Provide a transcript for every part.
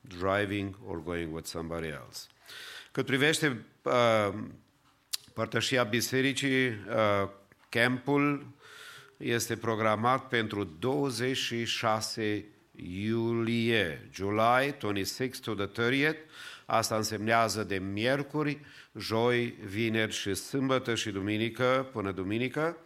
driving or going with somebody else. Cât privește uh, părtășia bisericii, uh, campul este programat pentru 26 iulie, July 26 to the 30th. Asta însemnează de miercuri, joi, vineri și sâmbătă și duminică până duminică.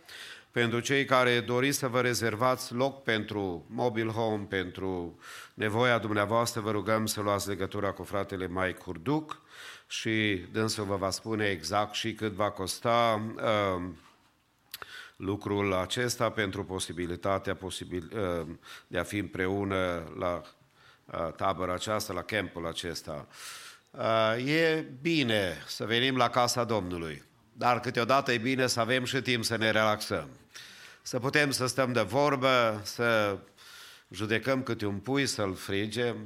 Pentru cei care doriți să vă rezervați loc pentru mobile home, pentru nevoia dumneavoastră, vă rugăm să luați legătura cu fratele Mai Curduc și dânsul vă va spune exact și cât va costa uh, lucrul acesta pentru posibilitatea posibil, uh, de a fi împreună la uh, tabăra aceasta, la campul acesta. Uh, e bine să venim la casa Domnului, dar câteodată e bine să avem și timp să ne relaxăm. Să putem să stăm de vorbă, să judecăm câte un pui, să-l frigem,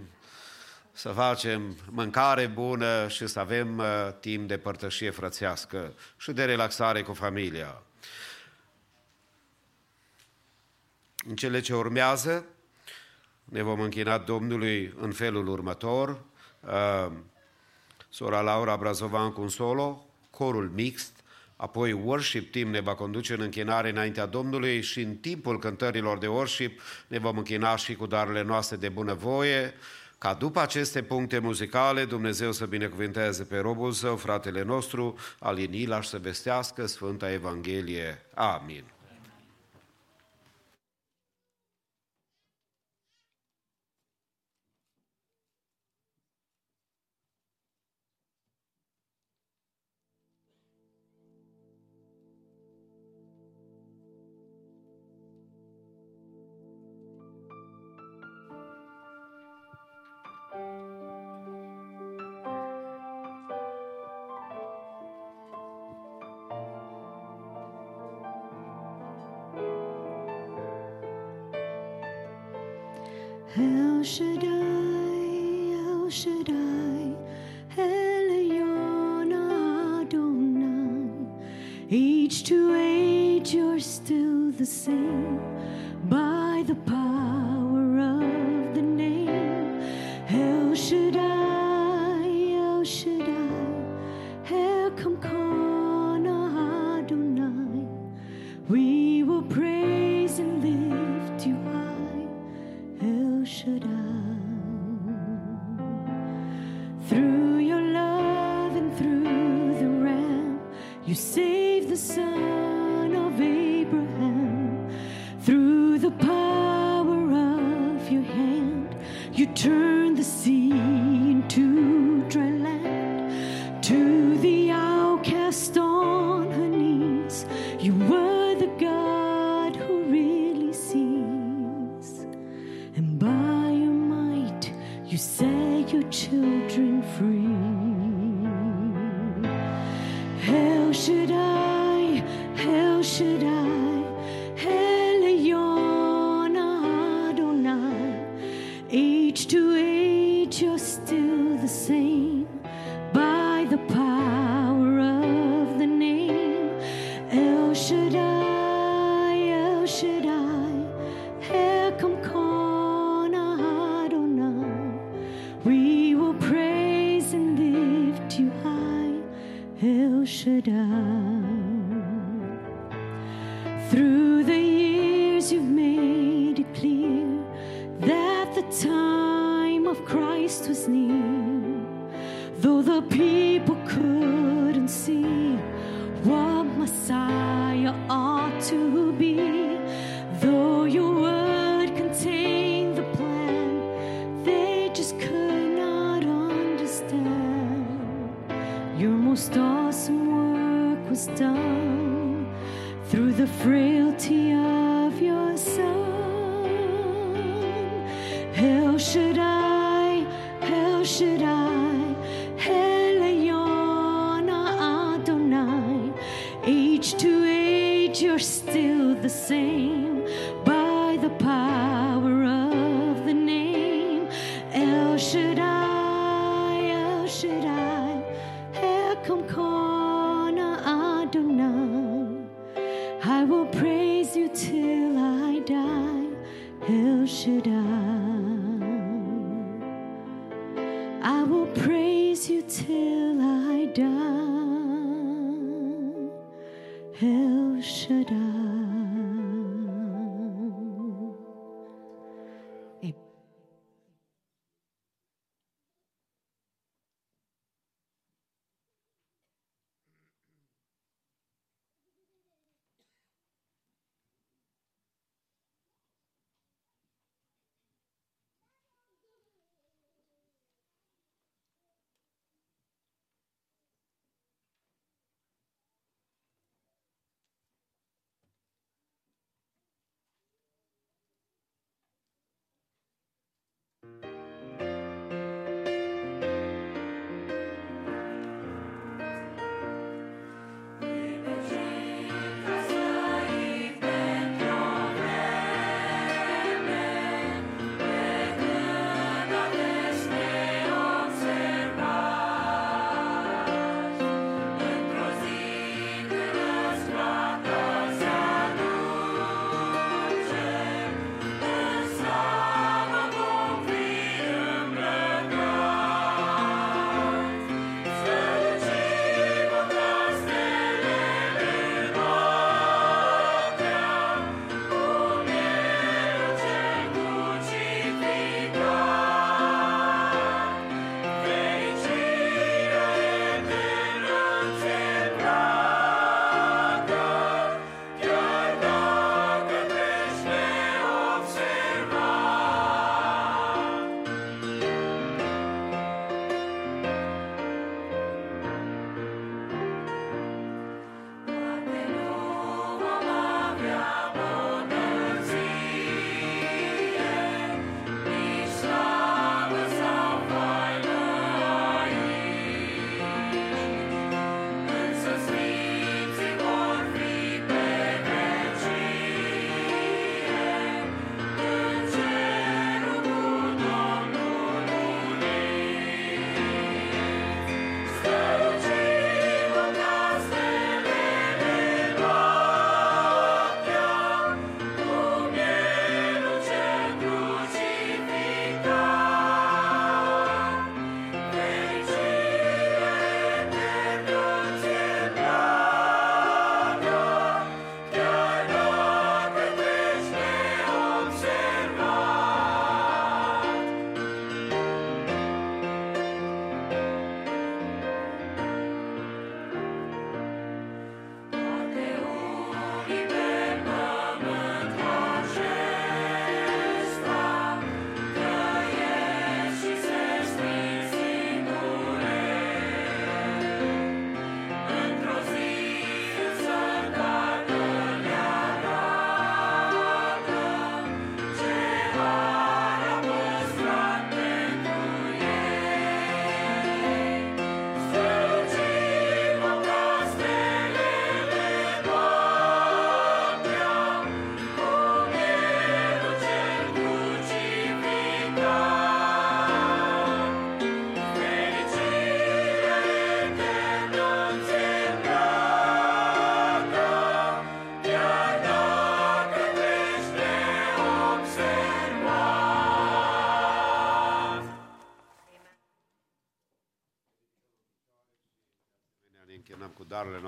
să facem mâncare bună și să avem uh, timp de părtășie frățească și de relaxare cu familia. În cele ce urmează, ne vom închina Domnului în felul următor. Uh, sora Laura Brazovan cu un solo, corul mixt, apoi worship team ne va conduce în închinare înaintea Domnului și în timpul cântărilor de worship ne vom închina și cu darurile noastre de bunăvoie, ca după aceste puncte muzicale Dumnezeu să binecuvinteze pe robul său, fratele nostru, Alinila și să vestească Sfânta Evanghelie. Amin. El Shaddai, El Shaddai, Elyon Adonai. Age to age, you're still the same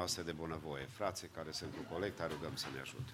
noastre de bunăvoie. Frații care sunt cu colecta, rugăm să ne ajute.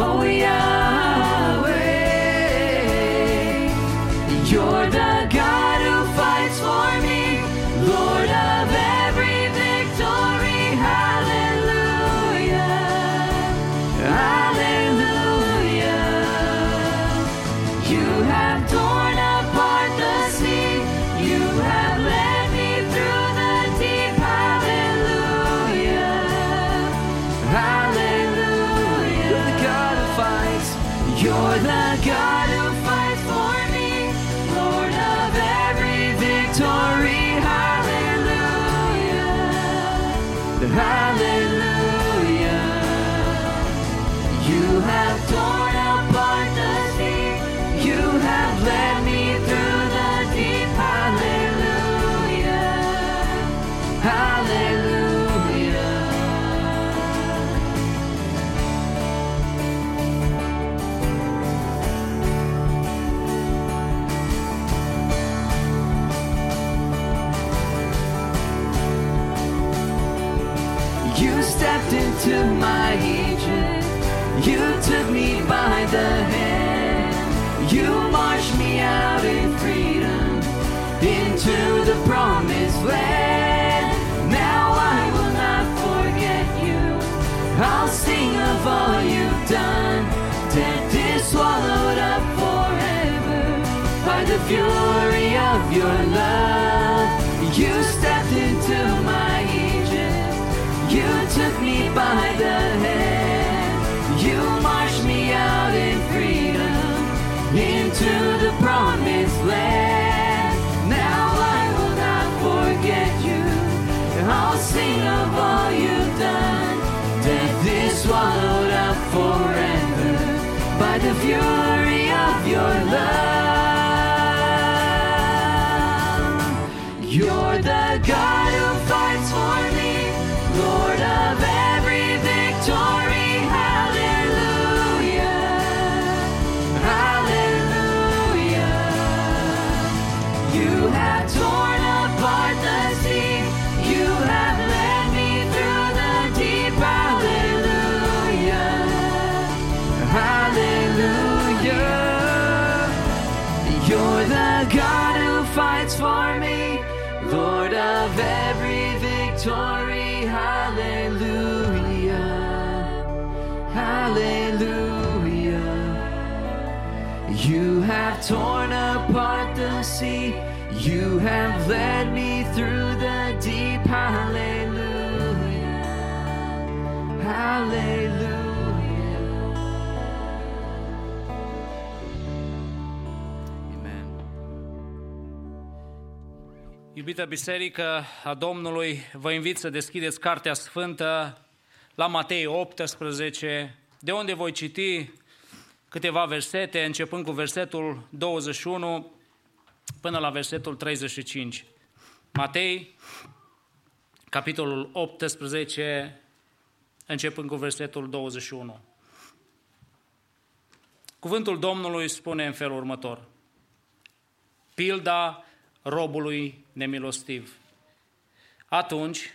Oh, moja. Fury have torn apart the sea. You have led me through the deep. Hallelujah. Hallelujah. Amen. Iubită Biserică a Domnului, vă invit să deschideți Cartea Sfântă la Matei 18, de unde voi citi câteva versete, începând cu versetul 21 până la versetul 35. Matei, capitolul 18, începând cu versetul 21. Cuvântul Domnului spune în felul următor. Pilda robului nemilostiv. Atunci,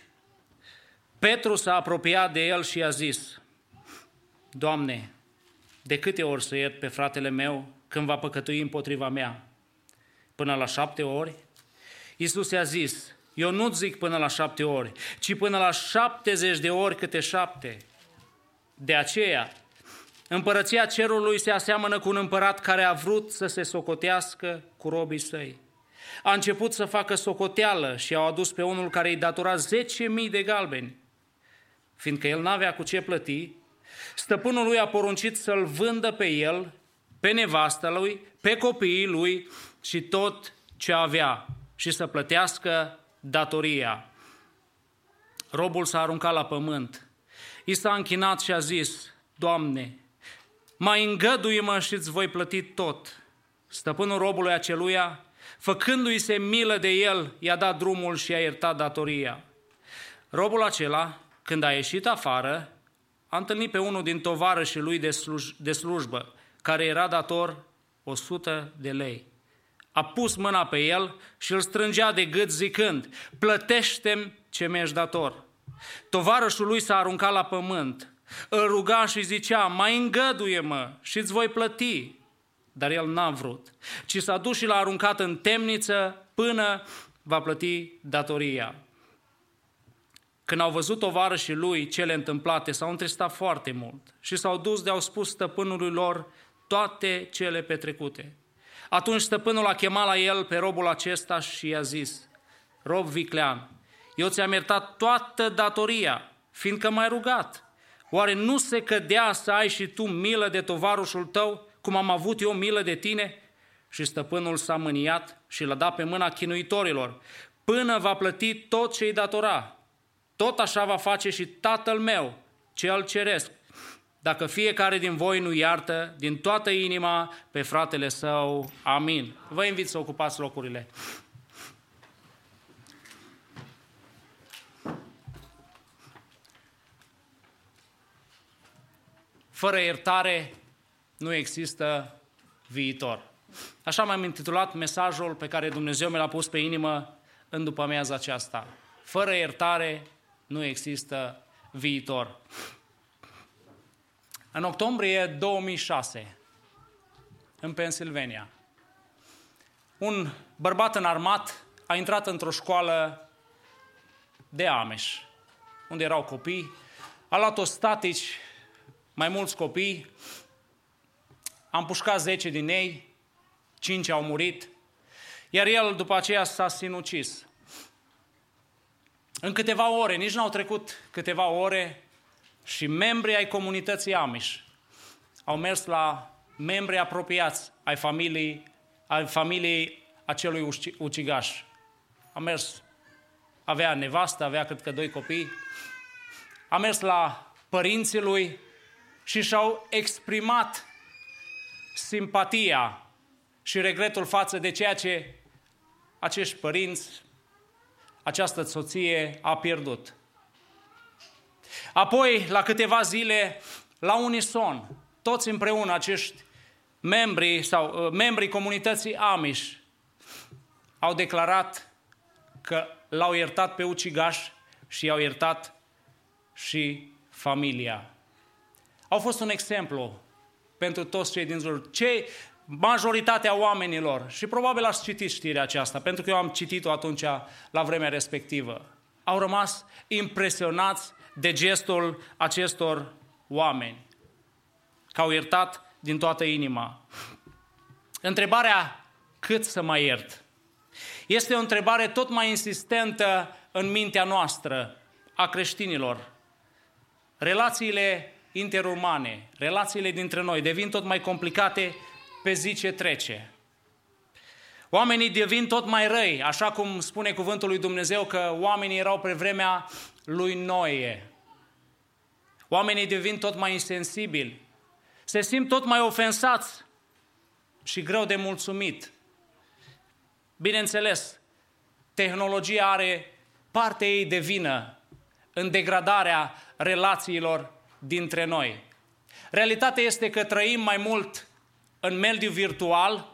Petru s-a apropiat de el și a zis, Doamne, de câte ori să iert pe fratele meu când va păcătui împotriva mea? Până la șapte ori? Iisus i-a zis, eu nu zic până la șapte ori, ci până la șaptezeci de ori câte șapte. De aceea, împărăția cerului se aseamănă cu un împărat care a vrut să se socotească cu robii săi. A început să facă socoteală și au adus pe unul care îi datora 10.000 de galbeni. Fiindcă el n-avea cu ce plăti, stăpânul lui a poruncit să-l vândă pe el, pe nevastă lui, pe copiii lui și tot ce avea și să plătească datoria. Robul s-a aruncat la pământ. I s-a închinat și a zis, Doamne, mai îngăduie-mă și îți voi plăti tot. Stăpânul robului aceluia, făcându-i se milă de el, i-a dat drumul și a iertat datoria. Robul acela, când a ieșit afară, a întâlnit pe unul din tovarășii lui de, sluj- de slujbă, care era dator 100 de lei. A pus mâna pe el și îl strângea de gât zicând, plătește-mi ce mi-ești dator. Tovarășul lui s-a aruncat la pământ, îl ruga și zicea, mai îngăduie-mă și îți voi plăti. Dar el n-a vrut, ci s-a dus și l-a aruncat în temniță până va plăti datoria. Când au văzut tovarășii lui cele întâmplate, s-au întristat foarte mult și s-au dus de au spus stăpânului lor toate cele petrecute. Atunci stăpânul a chemat la el pe robul acesta și i-a zis, rob viclean, eu ți-am iertat toată datoria, fiindcă m-ai rugat. Oare nu se cădea să ai și tu milă de tovarușul tău, cum am avut eu milă de tine? Și stăpânul s-a mâniat și l-a dat pe mâna chinuitorilor, până va plăti tot ce îi datora. Tot așa va face și tatăl meu, cel ceresc, dacă fiecare din voi nu iartă din toată inima pe fratele său. Amin. Vă invit să ocupați locurile. Fără iertare nu există viitor. Așa m-am intitulat mesajul pe care Dumnezeu mi l-a pus pe inimă în după amiaza aceasta. Fără iertare nu există viitor. În octombrie 2006, în Pennsylvania, un bărbat înarmat a intrat într-o școală de Amish, unde erau copii, a luat o statici, mai mulți copii, am pușcat 10 din ei, 5 au murit, iar el după aceea s-a sinucis. În câteva ore, nici n-au trecut câteva ore, și membrii ai comunității Amish au mers la membri apropiați ai familiei, ai familiei acelui ucigaș. A mers, avea nevastă, avea cât că doi copii, a mers la părinții lui și și-au exprimat simpatia și regretul față de ceea ce acești părinți, această soție a pierdut. Apoi, la câteva zile, la unison, toți împreună, acești membri sau uh, membrii comunității Amish au declarat că l-au iertat pe ucigaș și i-au iertat și familia. Au fost un exemplu pentru toți cei din jur. Cei, majoritatea oamenilor, și probabil ați citit știrea aceasta, pentru că eu am citit-o atunci la vremea respectivă, au rămas impresionați de gestul acestor oameni, că au iertat din toată inima. Întrebarea cât să mai iert este o întrebare tot mai insistentă în mintea noastră a creștinilor. Relațiile interumane, relațiile dintre noi devin tot mai complicate pe zi ce trece. Oamenii devin tot mai răi, așa cum spune cuvântul lui Dumnezeu că oamenii erau pe vremea lui Noe. Oamenii devin tot mai insensibili, se simt tot mai ofensați și greu de mulțumit. Bineînțeles, tehnologia are parte ei de vină în degradarea relațiilor dintre noi. Realitatea este că trăim mai mult în mediul virtual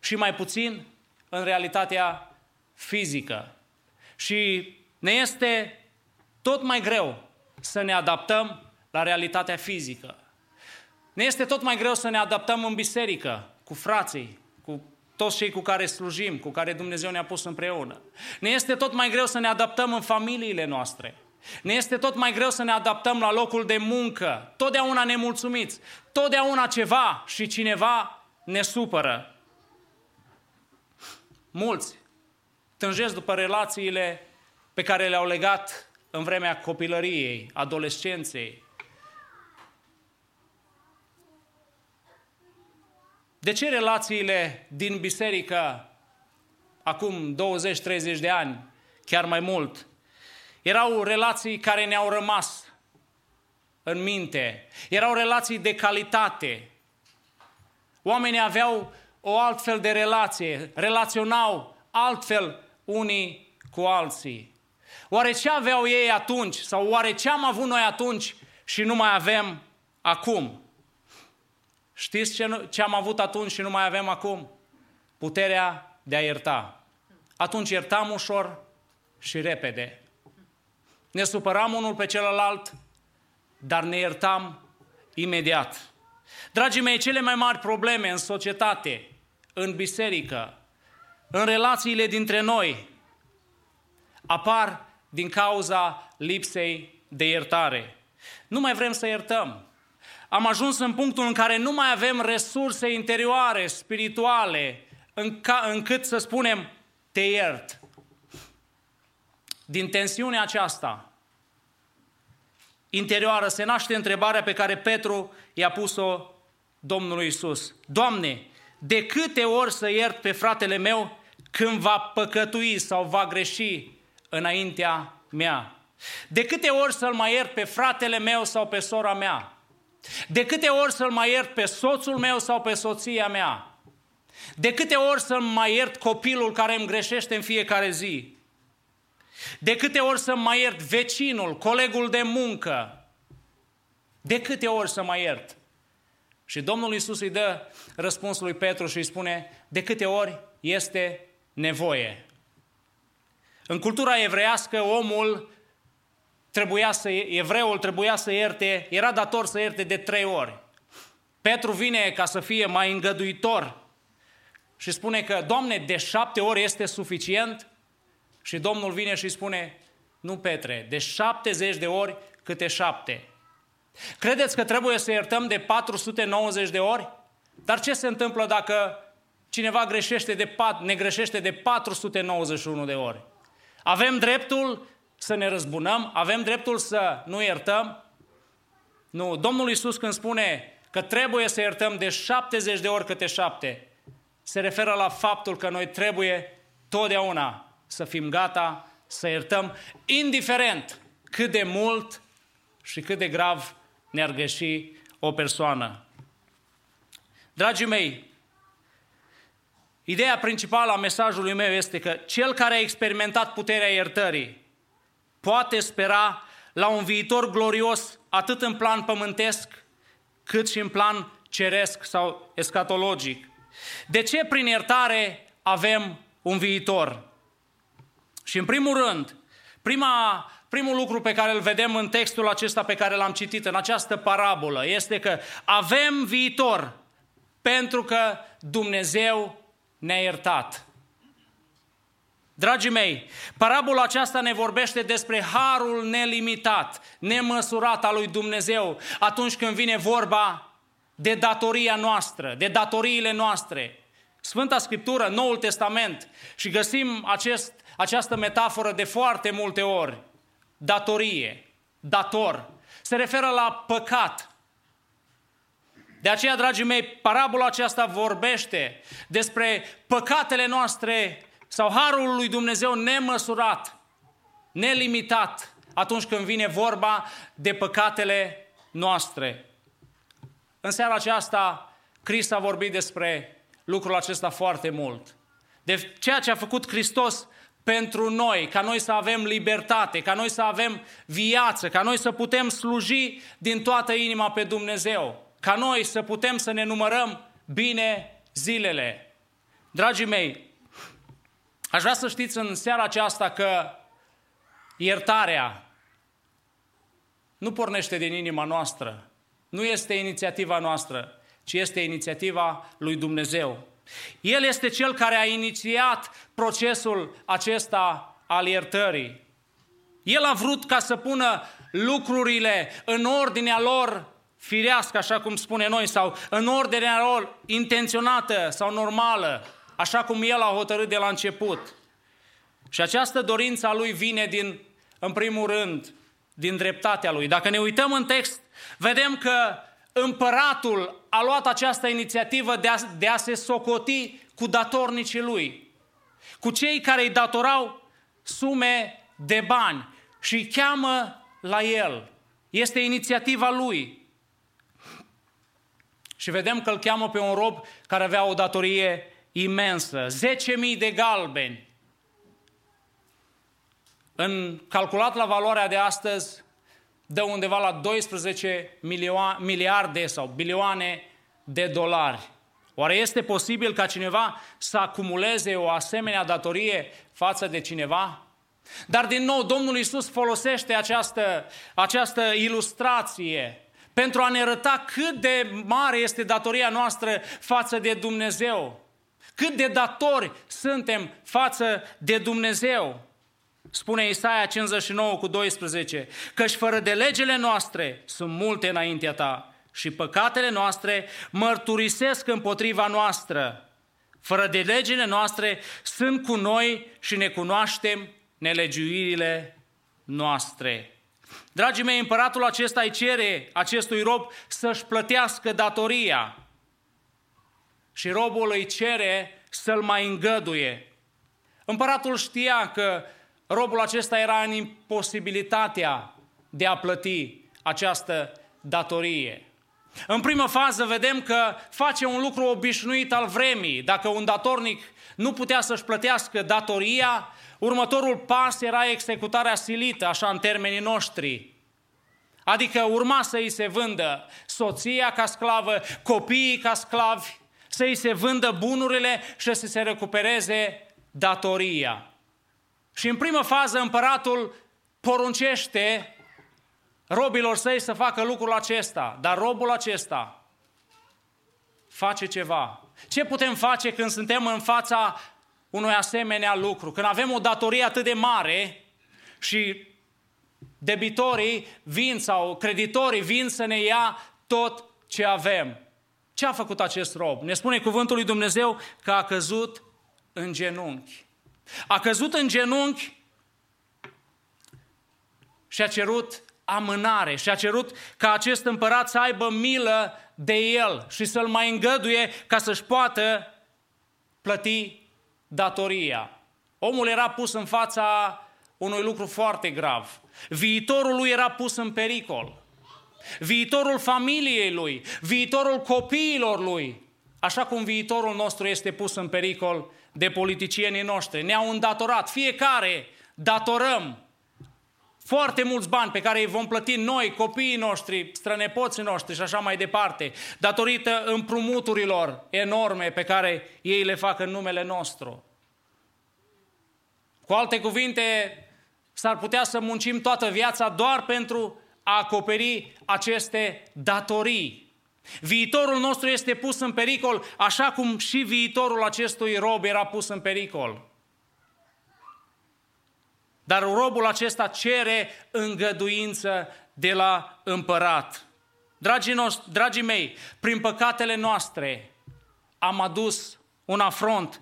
și mai puțin în realitatea fizică. Și ne este tot mai greu să ne adaptăm la realitatea fizică. Ne este tot mai greu să ne adaptăm în biserică, cu frații, cu toți cei cu care slujim, cu care Dumnezeu ne-a pus împreună. Ne este tot mai greu să ne adaptăm în familiile noastre. Ne este tot mai greu să ne adaptăm la locul de muncă. Totdeauna nemulțumiți. Totdeauna ceva și cineva ne supără. Mulți tânjesc după relațiile pe care le-au legat în vremea copilăriei, adolescenței. De ce relațiile din biserică acum 20-30 de ani, chiar mai mult, erau relații care ne-au rămas în minte, erau relații de calitate. Oamenii aveau o altfel de relație, relaționau altfel unii cu alții. Oare ce aveau ei atunci sau oare ce am avut noi atunci și nu mai avem acum? Știți ce, ce am avut atunci și nu mai avem acum? Puterea de a ierta. Atunci iertam ușor și repede. Ne supăram unul pe celălalt, dar ne iertam imediat. Dragii mei, cele mai mari probleme în societate, în biserică, în relațiile dintre noi, apar din cauza lipsei de iertare. Nu mai vrem să iertăm. Am ajuns în punctul în care nu mai avem resurse interioare, spirituale, încât să spunem, te iert. Din tensiunea aceasta interioară se naște întrebarea pe care Petru i-a pus-o Domnului Isus. Doamne, de câte ori să iert pe fratele meu când va păcătui sau va greși înaintea mea? De câte ori să-l mai iert pe fratele meu sau pe sora mea? De câte ori să-l mai iert pe soțul meu sau pe soția mea? De câte ori să mai iert copilul care îmi greșește în fiecare zi? De câte ori să mai iert vecinul, colegul de muncă? De câte ori să mai iert? Și Domnul Iisus îi dă răspunsul lui Petru și îi spune, de câte ori este nevoie. În cultura evreiască, omul trebuia să, evreul trebuia să ierte, era dator să ierte de trei ori. Petru vine ca să fie mai îngăduitor și spune că, Doamne, de șapte ori este suficient? Și Domnul vine și spune, nu Petre, de 70 de ori câte șapte. Credeți că trebuie să iertăm de 490 de ori? Dar ce se întâmplă dacă cineva greșește de, ne greșește de 491 de ori? Avem dreptul să ne răzbunăm? Avem dreptul să nu iertăm? Nu, Domnul Iisus când spune că trebuie să iertăm de 70 de ori câte șapte, se referă la faptul că noi trebuie totdeauna să fim gata să iertăm, indiferent cât de mult și cât de grav ne-ar greși o persoană. Dragii mei, ideea principală a mesajului meu este că cel care a experimentat puterea iertării poate spera la un viitor glorios atât în plan pământesc cât și în plan ceresc sau escatologic. De ce prin iertare avem un viitor? Și în primul rând, prima, primul lucru pe care îl vedem în textul acesta pe care l-am citit, în această parabolă, este că avem viitor pentru că Dumnezeu ne-a iertat. Dragii mei, parabola aceasta ne vorbește despre harul nelimitat, nemăsurat al lui Dumnezeu atunci când vine vorba de datoria noastră, de datoriile noastre. Sfânta Scriptură, Noul Testament și găsim acest, această metaforă de foarte multe ori. Datorie, dator, se referă la păcat. De aceea, dragii mei, parabola aceasta vorbește despre păcatele noastre sau harul lui Dumnezeu nemăsurat, nelimitat, atunci când vine vorba de păcatele noastre. În seara aceasta, Crist a vorbit despre lucrul acesta foarte mult. De ceea ce a făcut Hristos pentru noi, ca noi să avem libertate, ca noi să avem viață, ca noi să putem sluji din toată inima pe Dumnezeu, ca noi să putem să ne numărăm bine zilele. Dragii mei, Aș vrea să știți în seara aceasta că iertarea nu pornește din inima noastră, nu este inițiativa noastră, ci este inițiativa lui Dumnezeu. El este cel care a inițiat procesul acesta al iertării. El a vrut ca să pună lucrurile în ordinea lor firească, așa cum spune noi, sau în ordinea lor intenționată sau normală așa cum el a hotărât de la început. Și această dorință a lui vine din, în primul rând, din dreptatea lui. Dacă ne uităm în text, vedem că împăratul a luat această inițiativă de a, de a se socoti cu datornicii lui, cu cei care îi datorau sume de bani și îi cheamă la el. Este inițiativa lui. Și vedem că îl cheamă pe un rob care avea o datorie imensă, 10.000 de galbeni. În calculat la valoarea de astăzi, dă undeva la 12 miliarde sau bilioane de dolari. Oare este posibil ca cineva să acumuleze o asemenea datorie față de cineva? Dar din nou, Domnul Isus folosește această, această ilustrație pentru a ne arăta cât de mare este datoria noastră față de Dumnezeu. Cât de datori suntem față de Dumnezeu. Spune Isaia 59 cu 12, căci fără de legele noastre sunt multe înaintea ta și păcatele noastre mărturisesc împotriva noastră. Fără de legile noastre sunt cu noi și ne cunoaștem nelegiuirile noastre. Dragii mei, împăratul acesta îi cere acestui rob să-și plătească datoria și robul îi cere să-l mai îngăduie. Împăratul știa că robul acesta era în imposibilitatea de a plăti această datorie. În primă fază vedem că face un lucru obișnuit al vremii. Dacă un datornic nu putea să-și plătească datoria, următorul pas era executarea silită, așa în termenii noștri. Adică urma să îi se vândă soția ca sclavă, copiii ca sclavi, să îi se vândă bunurile și să se recupereze datoria. Și în primă fază împăratul poruncește robilor săi să facă lucrul acesta, dar robul acesta face ceva. Ce putem face când suntem în fața unui asemenea lucru? Când avem o datorie atât de mare și debitorii vin sau creditorii vin să ne ia tot ce avem. Ce a făcut acest rob? Ne spune cuvântul lui Dumnezeu că a căzut în genunchi. A căzut în genunchi și a cerut amânare și a cerut ca acest împărat să aibă milă de el și să-l mai îngăduie ca să-și poată plăti datoria. Omul era pus în fața unui lucru foarte grav. Viitorul lui era pus în pericol. Viitorul familiei lui, viitorul copiilor lui, așa cum viitorul nostru este pus în pericol de politicienii noștri. Ne-au îndatorat, fiecare datorăm foarte mulți bani pe care îi vom plăti noi, copiii noștri, strănepoții noștri și așa mai departe, datorită împrumuturilor enorme pe care ei le fac în numele nostru. Cu alte cuvinte, s-ar putea să muncim toată viața doar pentru a acoperi aceste datorii. Viitorul nostru este pus în pericol, așa cum și viitorul acestui rob era pus în pericol. Dar robul acesta cere îngăduință de la împărat. Dragii, noștri, dragii mei, prin păcatele noastre am adus un afront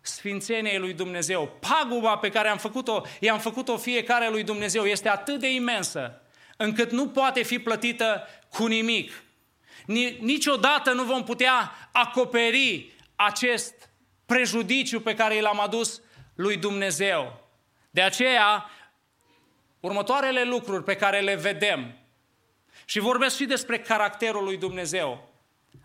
sfințeniei lui Dumnezeu. Paguba pe care am făcut-o, i-am făcut-o fiecare lui Dumnezeu este atât de imensă încât nu poate fi plătită cu nimic. Niciodată nu vom putea acoperi acest prejudiciu pe care l-am adus lui Dumnezeu. De aceea, următoarele lucruri pe care le vedem, și vorbesc și despre caracterul lui Dumnezeu,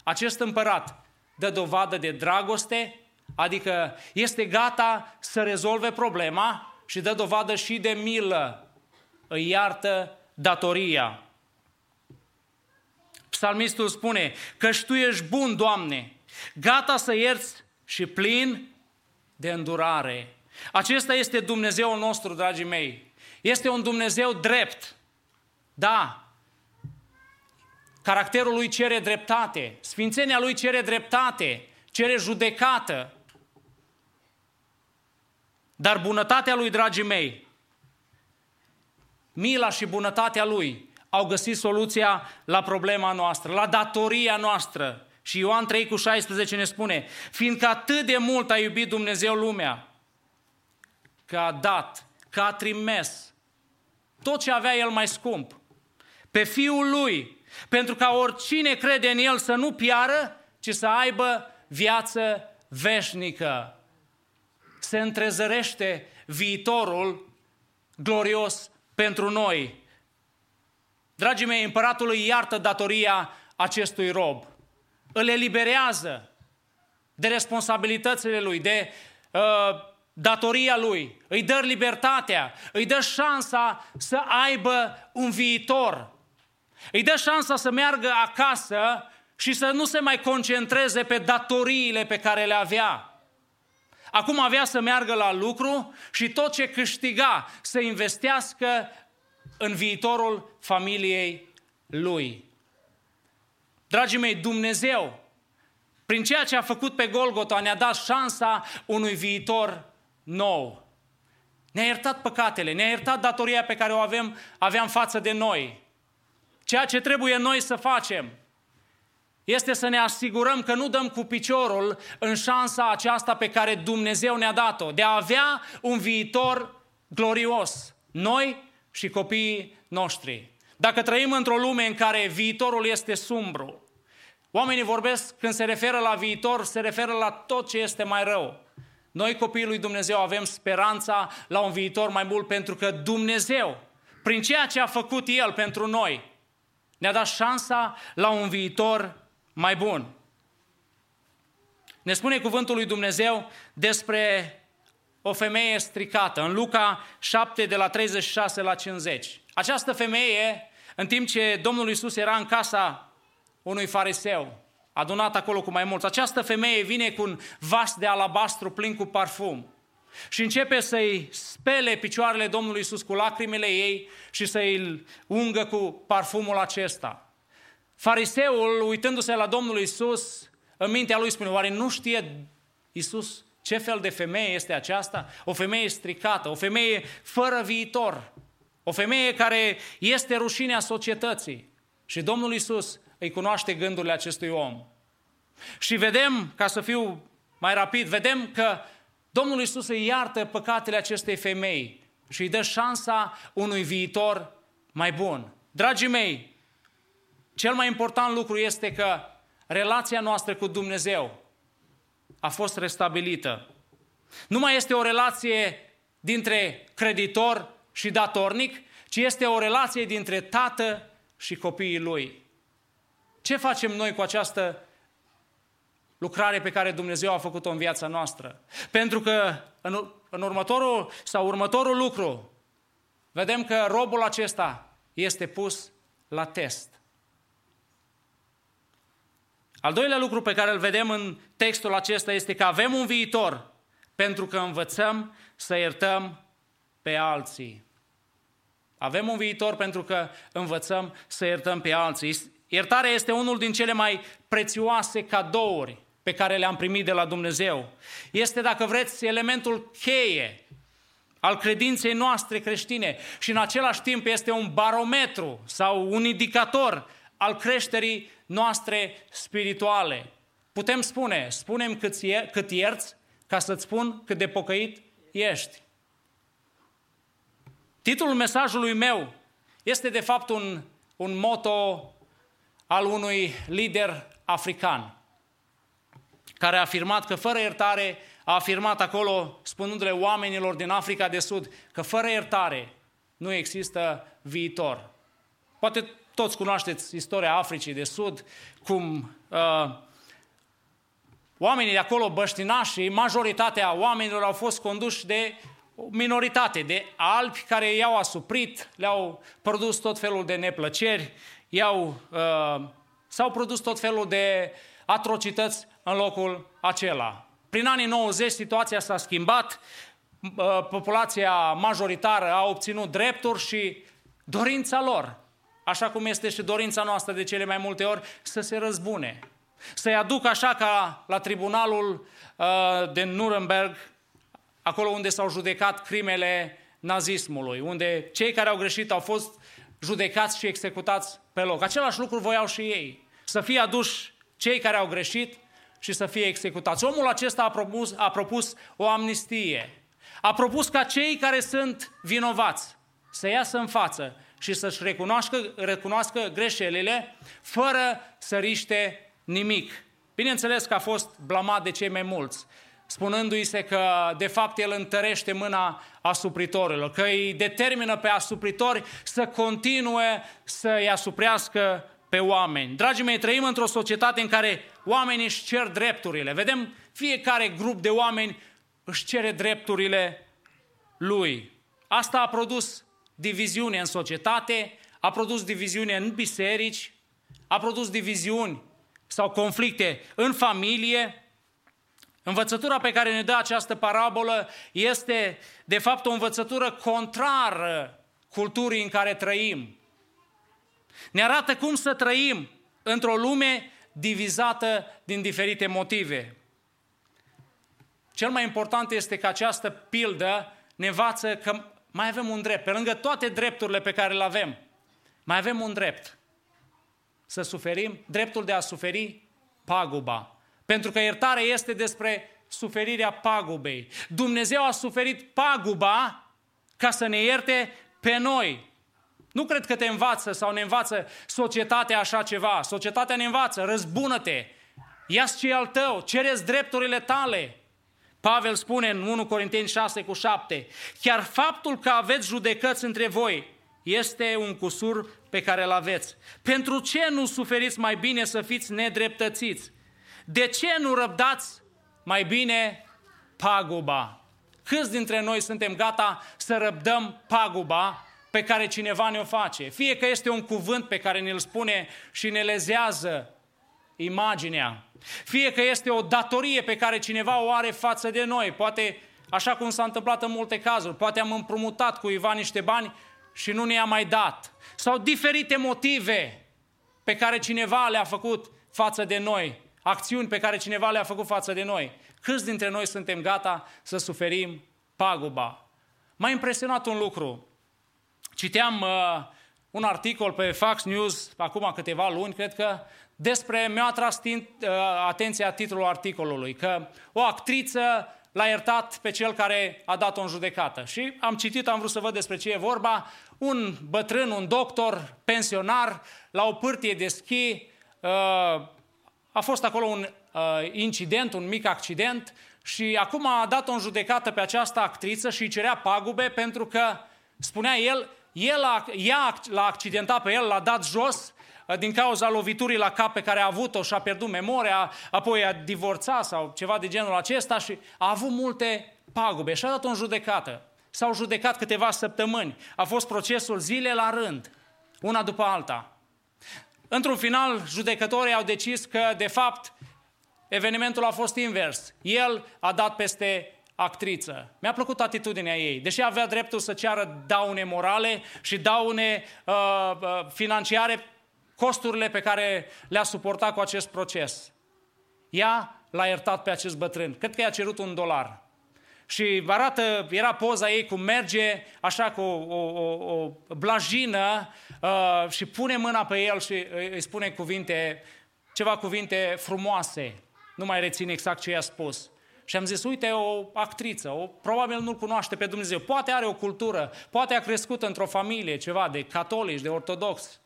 acest împărat dă dovadă de dragoste, adică este gata să rezolve problema și dă dovadă și de milă, îi iartă datoria. Psalmistul spune că Tu ești bun, Doamne, gata să ierți și plin de îndurare. Acesta este Dumnezeul nostru, dragii mei. Este un Dumnezeu drept. Da. Caracterul lui cere dreptate. Sfințenia lui cere dreptate. Cere judecată. Dar bunătatea lui, dragii mei, mila și bunătatea lui au găsit soluția la problema noastră, la datoria noastră. Și Ioan 3 cu 16 ne spune, fiindcă atât de mult a iubit Dumnezeu lumea, că a dat, că a trimis tot ce avea el mai scump, pe Fiul Lui, pentru ca oricine crede în El să nu piară, ci să aibă viață veșnică. Se întrezărește viitorul glorios pentru noi. Dragii mei, împăratul îi iartă datoria acestui rob. Îl eliberează de responsabilitățile lui, de uh, datoria lui, îi dă libertatea, îi dă șansa să aibă un viitor, îi dă șansa să meargă acasă și să nu se mai concentreze pe datoriile pe care le avea. Acum avea să meargă la lucru și tot ce câștiga să investească în viitorul familiei lui. Dragii mei, Dumnezeu, prin ceea ce a făcut pe Golgota, ne-a dat șansa unui viitor nou. Ne-a iertat păcatele, ne-a iertat datoria pe care o avem, aveam față de noi. Ceea ce trebuie noi să facem este să ne asigurăm că nu dăm cu piciorul în șansa aceasta pe care Dumnezeu ne-a dat-o, de a avea un viitor glorios, noi și copiii noștri. Dacă trăim într-o lume în care viitorul este sumbru, oamenii vorbesc, când se referă la viitor, se referă la tot ce este mai rău. Noi, copiii lui Dumnezeu, avem speranța la un viitor mai mult pentru că Dumnezeu, prin ceea ce a făcut El pentru noi, ne-a dat șansa la un viitor mai bun. Ne spune cuvântul lui Dumnezeu despre o femeie stricată, în Luca 7, de la 36 la 50. Această femeie, în timp ce Domnul Isus era în casa unui fariseu, adunat acolo cu mai mulți. Această femeie vine cu un vas de alabastru plin cu parfum și începe să-i spele picioarele Domnului Isus cu lacrimile ei și să-i ungă cu parfumul acesta. Fariseul, uitându-se la Domnul Isus, în mintea lui spune, oare nu știe Isus ce fel de femeie este aceasta? O femeie stricată, o femeie fără viitor, O femeie care este rușinea societății. Și Domnul Isus îi cunoaște gândurile acestui om. Și vedem, ca să fiu mai rapid, vedem că Domnul Isus îi iartă păcatele acestei femei și îi dă șansa unui viitor mai bun. Dragii mei, cel mai important lucru este că relația noastră cu Dumnezeu a fost restabilită. Nu mai este o relație dintre creditor și datornic, ci este o relație dintre tată și copiii lui. Ce facem noi cu această lucrare pe care Dumnezeu a făcut-o în viața noastră? Pentru că în, în următorul sau următorul lucru vedem că robul acesta este pus la test. Al doilea lucru pe care îl vedem în textul acesta este că avem un viitor pentru că învățăm să iertăm pe alții. Avem un viitor pentru că învățăm să iertăm pe alții. Iertarea este unul din cele mai prețioase cadouri pe care le-am primit de la Dumnezeu. Este, dacă vreți, elementul cheie al credinței noastre creștine și în același timp este un barometru sau un indicator al creșterii noastre spirituale. Putem spune, spunem cât, cât ierți ca să-ți spun cât de pocăit ești. Titlul mesajului meu este de fapt un, un moto al unui lider african care a afirmat că fără iertare, a afirmat acolo, spunându-le oamenilor din Africa de Sud, că fără iertare nu există viitor. Poate toți cunoașteți istoria Africii de Sud, cum uh, oamenii de acolo, băștinașii, majoritatea oamenilor au fost conduși de o minoritate de albi care i-au asuprit, le-au produs tot felul de neplăceri, i-au, uh, s-au produs tot felul de atrocități în locul acela. Prin anii 90 situația s-a schimbat, uh, populația majoritară a obținut drepturi și dorința lor, așa cum este și dorința noastră de cele mai multe ori, să se răzbune. Să-i aduc așa ca la tribunalul uh, de Nuremberg, acolo unde s-au judecat crimele nazismului, unde cei care au greșit au fost judecați și executați pe loc. Același lucru voiau și ei, să fie aduși cei care au greșit și să fie executați. Omul acesta a propus, a propus o amnistie. A propus ca cei care sunt vinovați să iasă în față și să-și recunoască, recunoască greșelile fără să riște nimic. Bineînțeles că a fost blamat de cei mai mulți, spunându-i se că de fapt el întărește mâna asupritorilor, că îi determină pe asupritori să continue să-i asuprească pe oameni. Dragii mei, trăim într-o societate în care oamenii își cer drepturile. Vedem fiecare grup de oameni își cere drepturile lui. Asta a produs diviziune în societate, a produs diviziune în biserici, a produs diviziuni sau conflicte în familie. Învățătura pe care ne dă această parabolă este, de fapt, o învățătură contrară culturii în care trăim. Ne arată cum să trăim într-o lume divizată din diferite motive. Cel mai important este că această pildă ne învață că mai avem un drept. Pe lângă toate drepturile pe care le avem, mai avem un drept. Să suferim, dreptul de a suferi paguba. Pentru că iertarea este despre suferirea pagubei. Dumnezeu a suferit paguba ca să ne ierte pe noi. Nu cred că te învață sau ne învață societatea așa ceva. Societatea ne învață, răzbună-te, ia-ți ce al tău, cereți drepturile tale. Pavel spune în 1 Corinteni 6 cu 7, chiar faptul că aveți judecăți între voi este un cusur pe care îl aveți. Pentru ce nu suferiți mai bine să fiți nedreptățiți? De ce nu răbdați mai bine paguba? Câți dintre noi suntem gata să răbdăm paguba pe care cineva ne-o face? Fie că este un cuvânt pe care ne-l spune și ne lezează imaginea, fie că este o datorie pe care cineva o are față de noi, poate așa cum s-a întâmplat în multe cazuri, poate am împrumutat cuiva niște bani și nu ne-a mai dat, sau diferite motive pe care cineva le-a făcut față de noi, acțiuni pe care cineva le-a făcut față de noi. Câți dintre noi suntem gata să suferim paguba? M-a impresionat un lucru. citeam uh, un articol pe Fox News acum câteva luni, cred că, despre, mi-a atras tin, uh, atenția titlul articolului, că o actriță l-a iertat pe cel care a dat-o în judecată. Și am citit, am vrut să văd despre ce e vorba. Un bătrân, un doctor, pensionar, la o pârtie de schi, uh, a fost acolo un uh, incident, un mic accident și acum a dat-o în judecată pe această actriță și îi cerea pagube pentru că, spunea el, el a, ea l-a accidentat pe el, l-a dat jos uh, din cauza loviturii la cap pe care a avut-o și a pierdut memoria, apoi a divorțat sau ceva de genul acesta și a avut multe pagube și a dat-o în judecată. S-au judecat câteva săptămâni. A fost procesul zile la rând, una după alta. Într-un final, judecătorii au decis că, de fapt, evenimentul a fost invers. El a dat peste actriță. Mi-a plăcut atitudinea ei. Deși avea dreptul să ceară daune morale și daune uh, uh, financiare, costurile pe care le-a suportat cu acest proces. Ea l-a iertat pe acest bătrân. Cred că i-a cerut un dolar. Și arată, era poza ei cum merge așa cu o, o, o, o blajină uh, și pune mâna pe el și îi spune cuvinte, ceva cuvinte frumoase. Nu mai rețin exact ce i-a spus. Și am zis, uite, o actriță, o, probabil nu-L cunoaște pe Dumnezeu, poate are o cultură, poate a crescut într-o familie, ceva de catolici, de ortodox.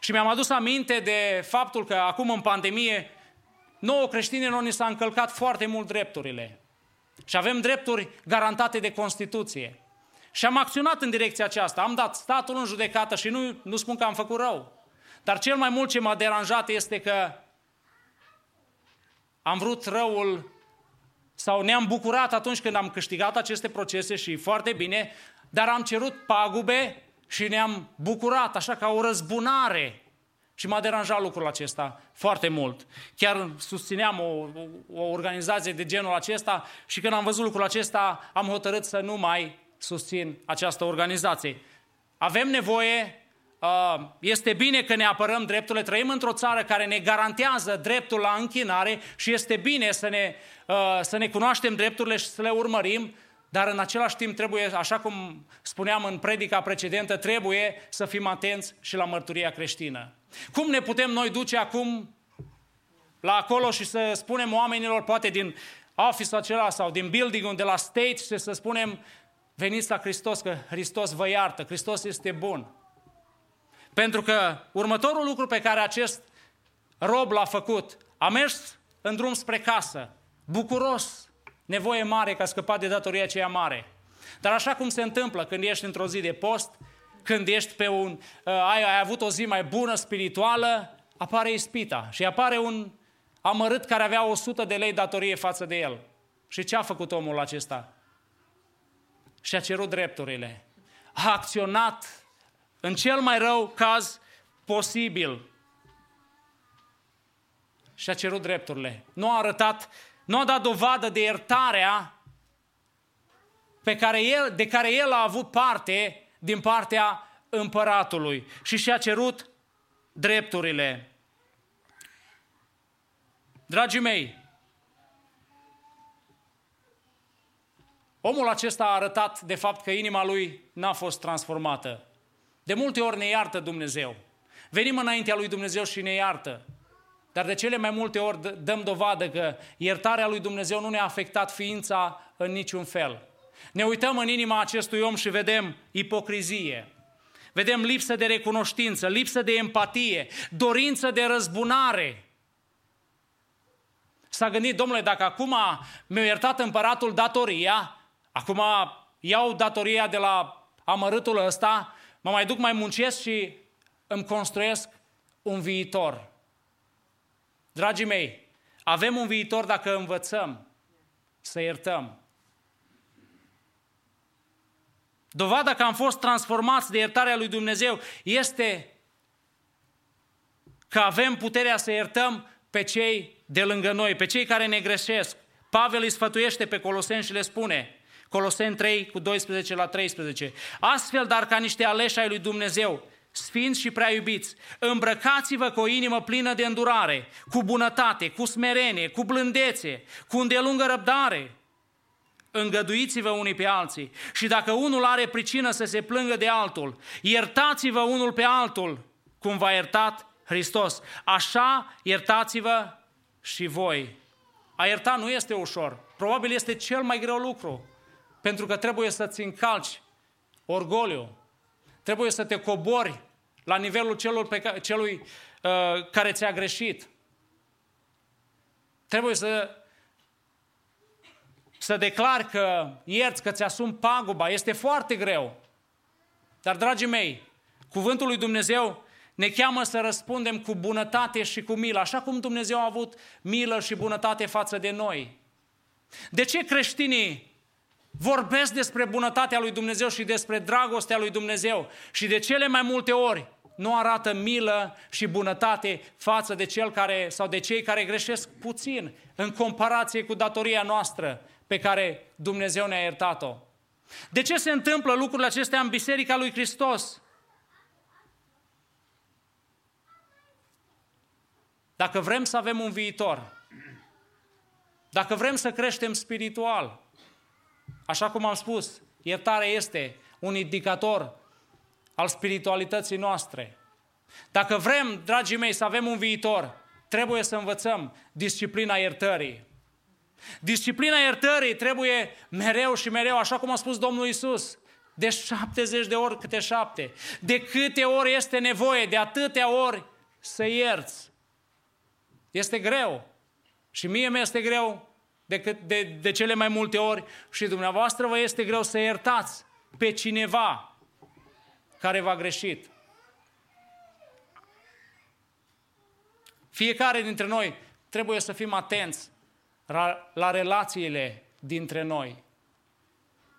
Și mi-am adus aminte de faptul că acum în pandemie, nouă creștinilor ni s-a încălcat foarte mult drepturile. Și avem drepturi garantate de Constituție. Și am acționat în direcția aceasta. Am dat statul în judecată și nu, nu spun că am făcut rău. Dar cel mai mult ce m-a deranjat este că am vrut răul sau ne-am bucurat atunci când am câștigat aceste procese și foarte bine, dar am cerut pagube și ne-am bucurat așa ca o răzbunare. Și m-a deranjat lucrul acesta foarte mult. Chiar susțineam o, o organizație de genul acesta și când am văzut lucrul acesta am hotărât să nu mai susțin această organizație. Avem nevoie Uh, este bine că ne apărăm drepturile, trăim într-o țară care ne garantează dreptul la închinare și este bine să ne, uh, să ne cunoaștem drepturile și să le urmărim, dar în același timp trebuie, așa cum spuneam în predica precedentă, trebuie să fim atenți și la mărturia creștină. Cum ne putem noi duce acum la acolo și să spunem oamenilor, poate din office acela sau din building de la state și să spunem, veniți la Hristos, că Hristos vă iartă, Hristos este bun. Pentru că următorul lucru pe care acest rob l-a făcut, a mers în drum spre casă, bucuros, nevoie mare ca scăpat de datoria aceea mare. Dar așa cum se întâmplă când ești într-o zi de post, când ești pe un, uh, ai, ai avut o zi mai bună, spirituală, apare ispita și apare un amărât care avea 100 de lei datorie față de el. Și ce a făcut omul acesta? Și-a cerut drepturile. A acționat în cel mai rău caz posibil. Și a cerut drepturile. Nu a arătat, nu a dat dovadă de iertarea pe care el, de care el a avut parte din partea împăratului și și-a cerut drepturile. Dragii mei, omul acesta a arătat de fapt că inima lui n-a fost transformată. De multe ori ne iartă Dumnezeu. Venim înaintea lui Dumnezeu și ne iartă. Dar de cele mai multe ori dăm dovadă că iertarea lui Dumnezeu nu ne-a afectat ființa în niciun fel. Ne uităm în inima acestui om și vedem ipocrizie, vedem lipsă de recunoștință, lipsă de empatie, dorință de răzbunare. S-a gândit, domnule, dacă acum mi-a iertat împăratul datoria, acum iau datoria de la amărâtul ăsta mă mai duc, mai muncesc și îmi construiesc un viitor. Dragii mei, avem un viitor dacă învățăm să iertăm. Dovada că am fost transformați de iertarea lui Dumnezeu este că avem puterea să iertăm pe cei de lângă noi, pe cei care ne greșesc. Pavel îi sfătuiește pe Coloseni și le spune, Coloseni 3 cu 12 la 13. Astfel, dar ca niște aleși ai lui Dumnezeu, sfinți și prea iubiți, îmbrăcați-vă cu o inimă plină de îndurare, cu bunătate, cu smerenie, cu blândețe, cu îndelungă răbdare. îngăduiți-vă unii pe alții. Și dacă unul are pricină să se plângă de altul, iertați-vă unul pe altul, cum v-a iertat Hristos. Așa iertați-vă și voi. A ierta nu este ușor. Probabil este cel mai greu lucru. Pentru că trebuie să-ți încalci orgoliu. Trebuie să te cobori la nivelul celor pe ca, celui uh, care ți-a greșit. Trebuie să, să declari că ierți, că ți-asumi paguba. Este foarte greu. Dar, dragii mei, cuvântul lui Dumnezeu ne cheamă să răspundem cu bunătate și cu milă, așa cum Dumnezeu a avut milă și bunătate față de noi. De ce creștinii vorbesc despre bunătatea lui Dumnezeu și despre dragostea lui Dumnezeu și de cele mai multe ori nu arată milă și bunătate față de cel care sau de cei care greșesc puțin în comparație cu datoria noastră pe care Dumnezeu ne-a iertat-o. De ce se întâmplă lucrurile acestea în Biserica lui Hristos? Dacă vrem să avem un viitor, dacă vrem să creștem spiritual, așa cum am spus, iertarea este un indicator al spiritualității noastre. Dacă vrem, dragii mei, să avem un viitor, trebuie să învățăm disciplina iertării. Disciplina iertării trebuie mereu și mereu, așa cum a spus Domnul Isus, de 70 de ori câte șapte. De câte ori este nevoie, de atâtea ori să ierți. Este greu. Și mie mi este greu de, de, de cele mai multe ori și dumneavoastră vă este greu să iertați pe cineva care v-a greșit. Fiecare dintre noi trebuie să fim atenți la, la relațiile dintre noi.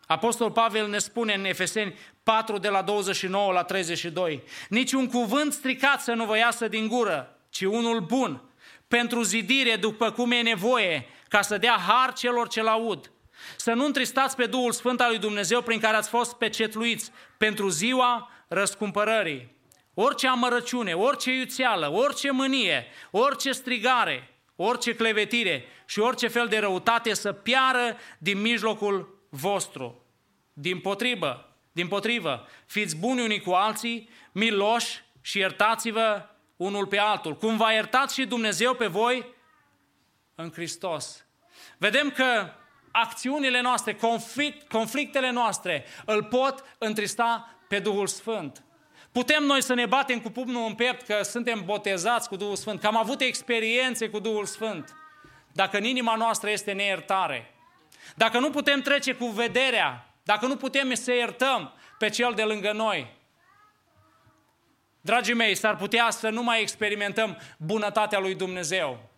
Apostol Pavel ne spune în Efeseni 4 de la 29 la 32, niciun cuvânt stricat să nu vă iasă din gură, ci unul bun, pentru zidire după cum e nevoie, ca să dea har celor ce-l aud. Să nu întristați pe Duhul Sfânt al lui Dumnezeu prin care ați fost pecetluiți pentru ziua răscumpărării. Orice amărăciune, orice iuțeală, orice mânie, orice strigare, orice clevetire și orice fel de răutate să piară din mijlocul vostru. Din potrivă, din potrivă, fiți buni unii cu alții, miloși și iertați-vă unul pe altul. Cum v-a iertat și Dumnezeu pe voi în Hristos. Vedem că acțiunile noastre, conflict, conflictele noastre îl pot întrista pe Duhul Sfânt. Putem noi să ne batem cu pumnul în piept că suntem botezați cu Duhul Sfânt, că am avut experiențe cu Duhul Sfânt. Dacă în inima noastră este neiertare, dacă nu putem trece cu vederea, dacă nu putem să iertăm pe cel de lângă noi, dragii mei, s-ar putea să nu mai experimentăm bunătatea lui Dumnezeu.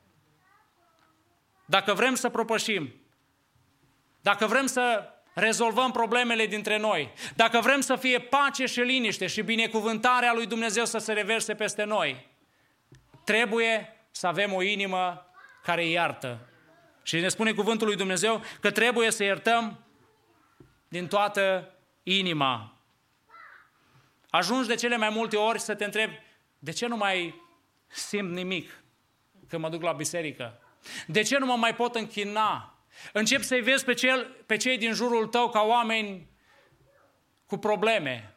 Dacă vrem să propășim, dacă vrem să rezolvăm problemele dintre noi, dacă vrem să fie pace și liniște și binecuvântarea lui Dumnezeu să se reverse peste noi, trebuie să avem o inimă care iartă. Și ne spune cuvântul lui Dumnezeu că trebuie să iertăm din toată inima. Ajungi de cele mai multe ori să te întrebi, de ce nu mai simt nimic când mă duc la biserică? De ce nu mă mai pot închina? Încep să-i vezi pe, cel, pe cei din jurul tău ca oameni cu probleme.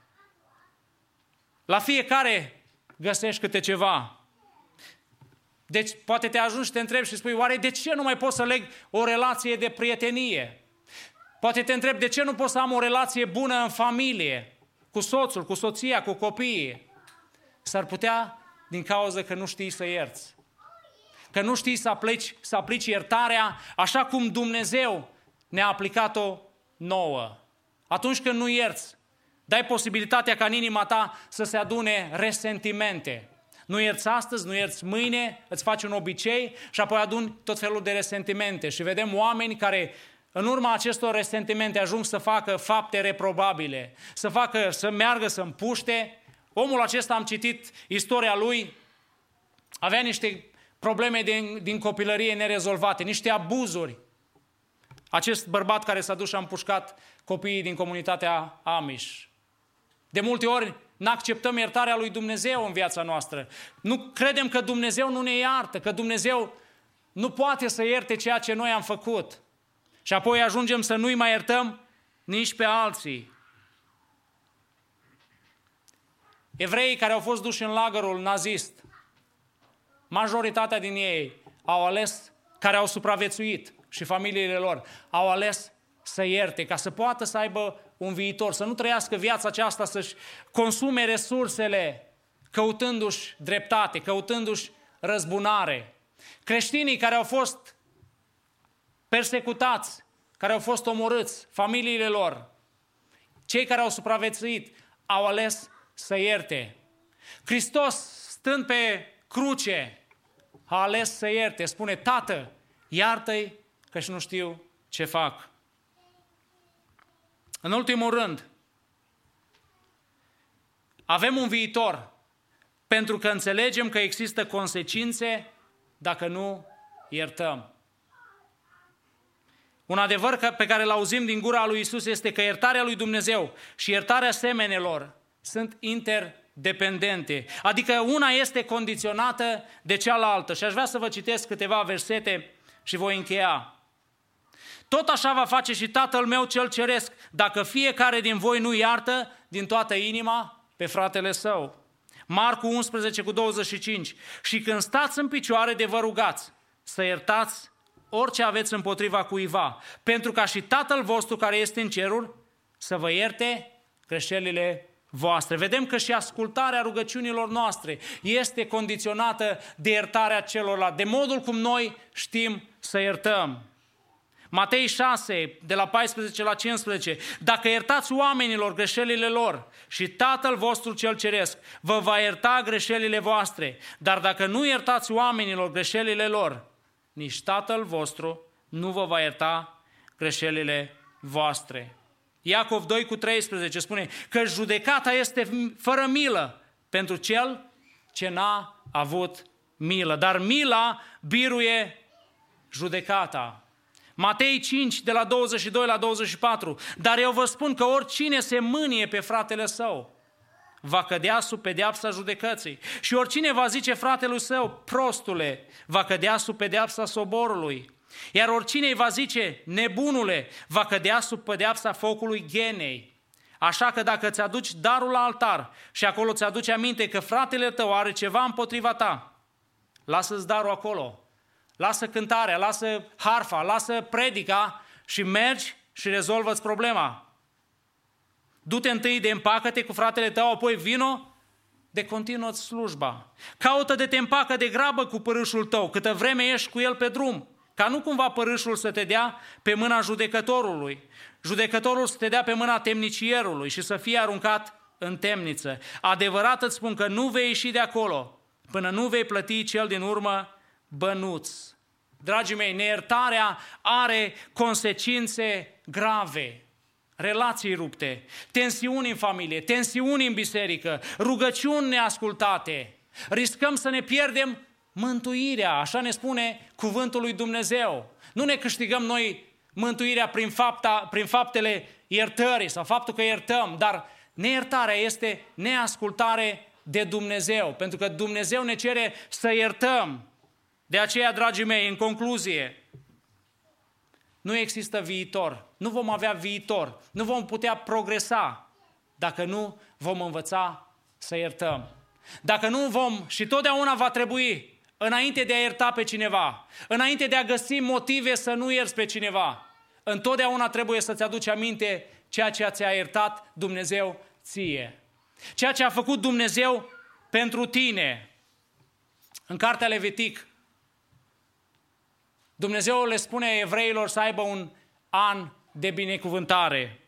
La fiecare găsești câte ceva. Deci poate te ajungi și te întrebi și spui, oare de ce nu mai pot să leg o relație de prietenie? Poate te întrebi, de ce nu pot să am o relație bună în familie, cu soțul, cu soția, cu copiii? S-ar putea din cauza că nu știi să ierți că nu știi să aplici, să aplici iertarea așa cum Dumnezeu ne-a aplicat-o nouă. Atunci când nu ierți, dai posibilitatea ca în inima ta să se adune resentimente. Nu ierți astăzi, nu ierți mâine, îți faci un obicei și apoi aduni tot felul de resentimente. Și vedem oameni care în urma acestor resentimente ajung să facă fapte reprobabile, să facă, să meargă, să împuște. Omul acesta, am citit istoria lui, avea niște probleme din, din copilărie nerezolvate, niște abuzuri. Acest bărbat care s-a dus și a împușcat copiii din comunitatea Amish. De multe ori nu acceptăm iertarea lui Dumnezeu în viața noastră. Nu credem că Dumnezeu nu ne iartă, că Dumnezeu nu poate să ierte ceea ce noi am făcut. Și apoi ajungem să nu-i mai iertăm nici pe alții. Evreii care au fost duși în lagărul nazist, majoritatea din ei au ales, care au supraviețuit și familiile lor, au ales să ierte, ca să poată să aibă un viitor, să nu trăiască viața aceasta, să-și consume resursele căutându-și dreptate, căutându-și răzbunare. Creștinii care au fost persecutați, care au fost omorâți, familiile lor, cei care au supraviețuit, au ales să ierte. Hristos, stând pe cruce, a ales să ierte. Spune, Tată, iartă-i că și nu știu ce fac. În ultimul rând, avem un viitor pentru că înțelegem că există consecințe dacă nu iertăm. Un adevăr pe care îl auzim din gura lui Isus este că iertarea lui Dumnezeu și iertarea semenelor sunt interdependente. Adică una este condiționată de cealaltă. Și aș vrea să vă citesc câteva versete și voi încheia. Tot așa va face și Tatăl meu cel ceresc, dacă fiecare din voi nu iartă din toată inima pe fratele său. Marcu 11 cu 25. Și când stați în picioare de vă rugați, să iertați orice aveți împotriva cuiva, pentru ca și Tatăl vostru care este în cerul să vă ierte greșelile voastre. Vedem că și ascultarea rugăciunilor noastre este condiționată de iertarea celorlalți, de modul cum noi știm să iertăm. Matei 6, de la 14 la 15. Dacă iertați oamenilor greșelile lor și Tatăl vostru cel ceresc vă va ierta greșelile voastre, dar dacă nu iertați oamenilor greșelile lor, nici Tatăl vostru nu vă va ierta greșelile voastre. Iacov 2 cu 13 spune că judecata este fără milă pentru cel ce n-a avut milă. Dar mila biruie judecata. Matei 5, de la 22 la 24. Dar eu vă spun că oricine se mânie pe fratele său, va cădea sub pedeapsa judecății. Și oricine va zice fratelui său, prostule, va cădea sub pedeapsa soborului. Iar oricine îi va zice, nebunule, va cădea sub pedeapsa focului genei. Așa că dacă îți aduci darul la altar și acolo îți aduce aminte că fratele tău are ceva împotriva ta, lasă-ți darul acolo lasă cântarea, lasă harfa, lasă predica și mergi și rezolvă-ți problema. Du-te întâi de împacă-te cu fratele tău, apoi vino de continuă slujba. Caută de te împacă de grabă cu părâșul tău, câtă vreme ești cu el pe drum, ca nu cumva părâșul să te dea pe mâna judecătorului, judecătorul să te dea pe mâna temnicierului și să fie aruncat în temniță. Adevărat îți spun că nu vei ieși de acolo până nu vei plăti cel din urmă bănuți. Dragii mei, neiertarea are consecințe grave. Relații rupte, tensiuni în familie, tensiuni în biserică, rugăciuni neascultate. Riscăm să ne pierdem mântuirea, așa ne spune cuvântul lui Dumnezeu. Nu ne câștigăm noi mântuirea prin, fapta, prin faptele iertării sau faptul că iertăm, dar neiertarea este neascultare de Dumnezeu, pentru că Dumnezeu ne cere să iertăm. De aceea, dragii mei, în concluzie, nu există viitor. Nu vom avea viitor. Nu vom putea progresa dacă nu vom învăța să iertăm. Dacă nu vom, și totdeauna va trebui, înainte de a ierta pe cineva, înainte de a găsi motive să nu ierți pe cineva, întotdeauna trebuie să-ți aduci aminte ceea ce ți-a iertat Dumnezeu ție. Ceea ce a făcut Dumnezeu pentru tine. În cartea Levitic, Dumnezeu le spune evreilor să aibă un an de binecuvântare,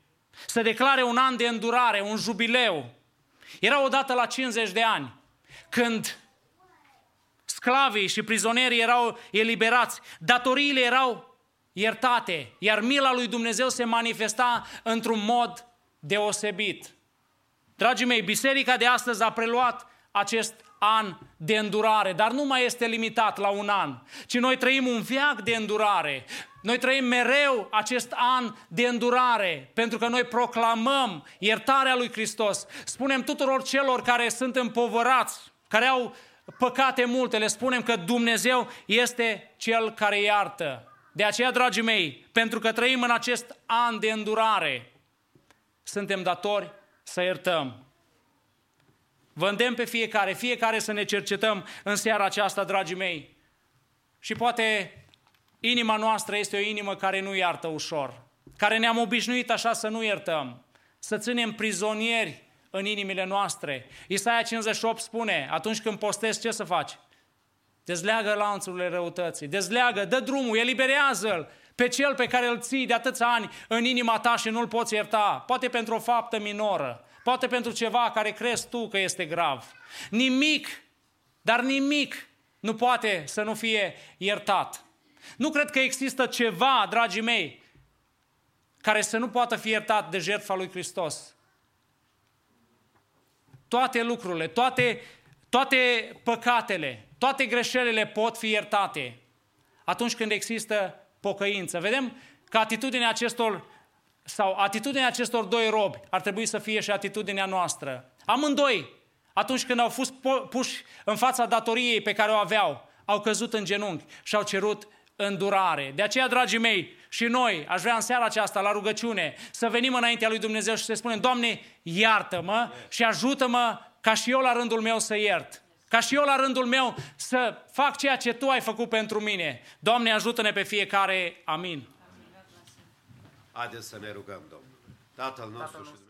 să declare un an de îndurare, un jubileu. Era odată la 50 de ani, când sclavii și prizonierii erau eliberați, datoriile erau iertate, iar mila lui Dumnezeu se manifesta într-un mod deosebit. Dragii mei, biserica de astăzi a preluat acest an de îndurare, dar nu mai este limitat la un an, ci noi trăim un viac de îndurare. Noi trăim mereu acest an de îndurare, pentru că noi proclamăm iertarea lui Hristos. Spunem tuturor celor care sunt împovărați, care au păcate multe, le spunem că Dumnezeu este Cel care iartă. De aceea, dragii mei, pentru că trăim în acest an de îndurare, suntem datori să iertăm. Vă îndemn pe fiecare, fiecare să ne cercetăm în seara aceasta, dragii mei. Și poate inima noastră este o inimă care nu iartă ușor, care ne-am obișnuit așa să nu iertăm, să ținem prizonieri în inimile noastre. Isaia 58 spune, atunci când postezi, ce să faci? Dezleagă lanțurile răutății, dezleagă, dă drumul, eliberează-l pe cel pe care îl ții de atâția ani în inima ta și nu-l poți ierta. Poate pentru o faptă minoră, poate pentru ceva care crezi tu că este grav. Nimic, dar nimic nu poate să nu fie iertat. Nu cred că există ceva, dragii mei, care să nu poată fi iertat de jertfa lui Hristos. Toate lucrurile, toate, toate păcatele, toate greșelile pot fi iertate atunci când există pocăință. Vedem că atitudinea acestor sau atitudinea acestor doi robi ar trebui să fie și atitudinea noastră. Amândoi, atunci când au fost puși în fața datoriei pe care o aveau, au căzut în genunchi și au cerut îndurare. De aceea, dragii mei, și noi aș vrea în seara aceasta, la rugăciune, să venim înaintea lui Dumnezeu și să spunem, Doamne, iartă-mă și ajută-mă ca și eu la rândul meu să iert. Ca și eu la rândul meu să fac ceea ce Tu ai făcut pentru mine. Doamne, ajută-ne pe fiecare. Amin. Haideți să ne rugăm, Domnul. Tatăl nostru și Dumnezeu.